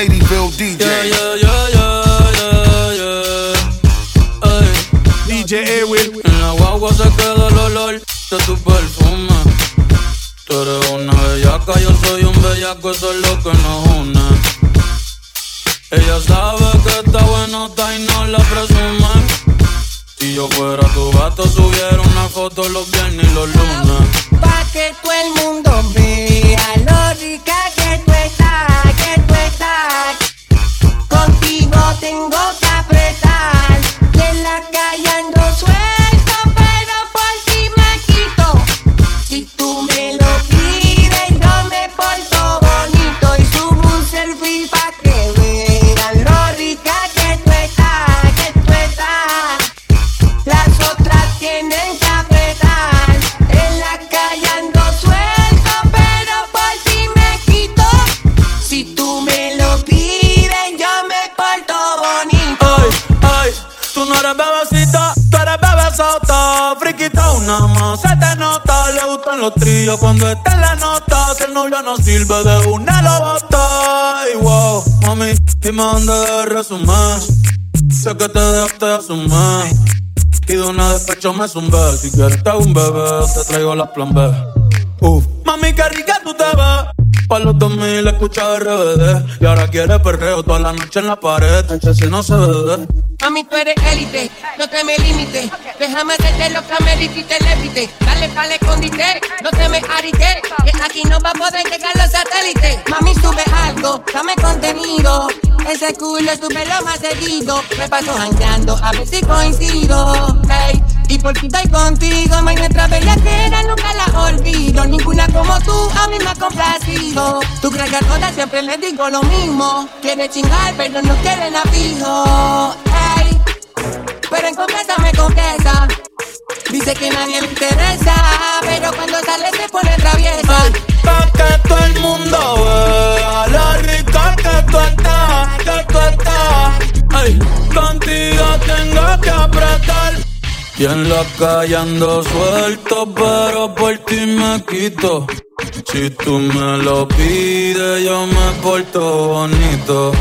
Shadyville DJ. Yeah, yeah, yeah, yeah, yeah, yeah. Ay. DJ Airwill. En la guagua se queda el olor de tu perfume. Tú eres una bellaca, yo soy un bellaco, eso es lo que nos une. Ella sabe que está bueno, está y no la presume. Si yo fuera tu gato, subiera una foto los viernes y los lunes. Pa' que todo eres bebecita, tú eres bebesota. Friquita una más, se te nota. Le gustan los trillos cuando está en la nota. Si el novio no sirve de una lo bota. Ay, wow, mami, dime dónde resumen. Sé que te dejaste de asumir. Y de una despecho me zumbé. Si quieres te hago un bebé, te traigo las plan B. Uf, mami, qué rica tú te. Pa' los 2000 escucha RBD. Y ahora quiere perreo toda la noche en la pared. Si no se ve. Mami, tú eres élite, no te me limites. Déjame hacerte los camelitos y te levite. Dale pa'l escondite, no te me arite. Que aquí no va a poder llegar los satélites. Mami, sube algo, dame contenido. Ese culo sube lo más seguido. Me paso jangueando, a ver si coincido. Hey, y por ti estoy contigo. May nuestra bellaquera nunca la olvido. Ninguna como tú a mí me ha complacido. Tu crees que a todas siempre les digo lo mismo. Quiere chingar, pero no quieren a fijo. Pero en confianza me confiesa. Dice que nadie le interesa, pero cuando sale se pone traviesa. Pa' que todo el mundo vea lo rica que tú estás, que tú estás. Ay, contigo tengo que apretar. Y en la calle ando suelto, pero por ti me quito. Si tú me lo pides, yo me porto bonito.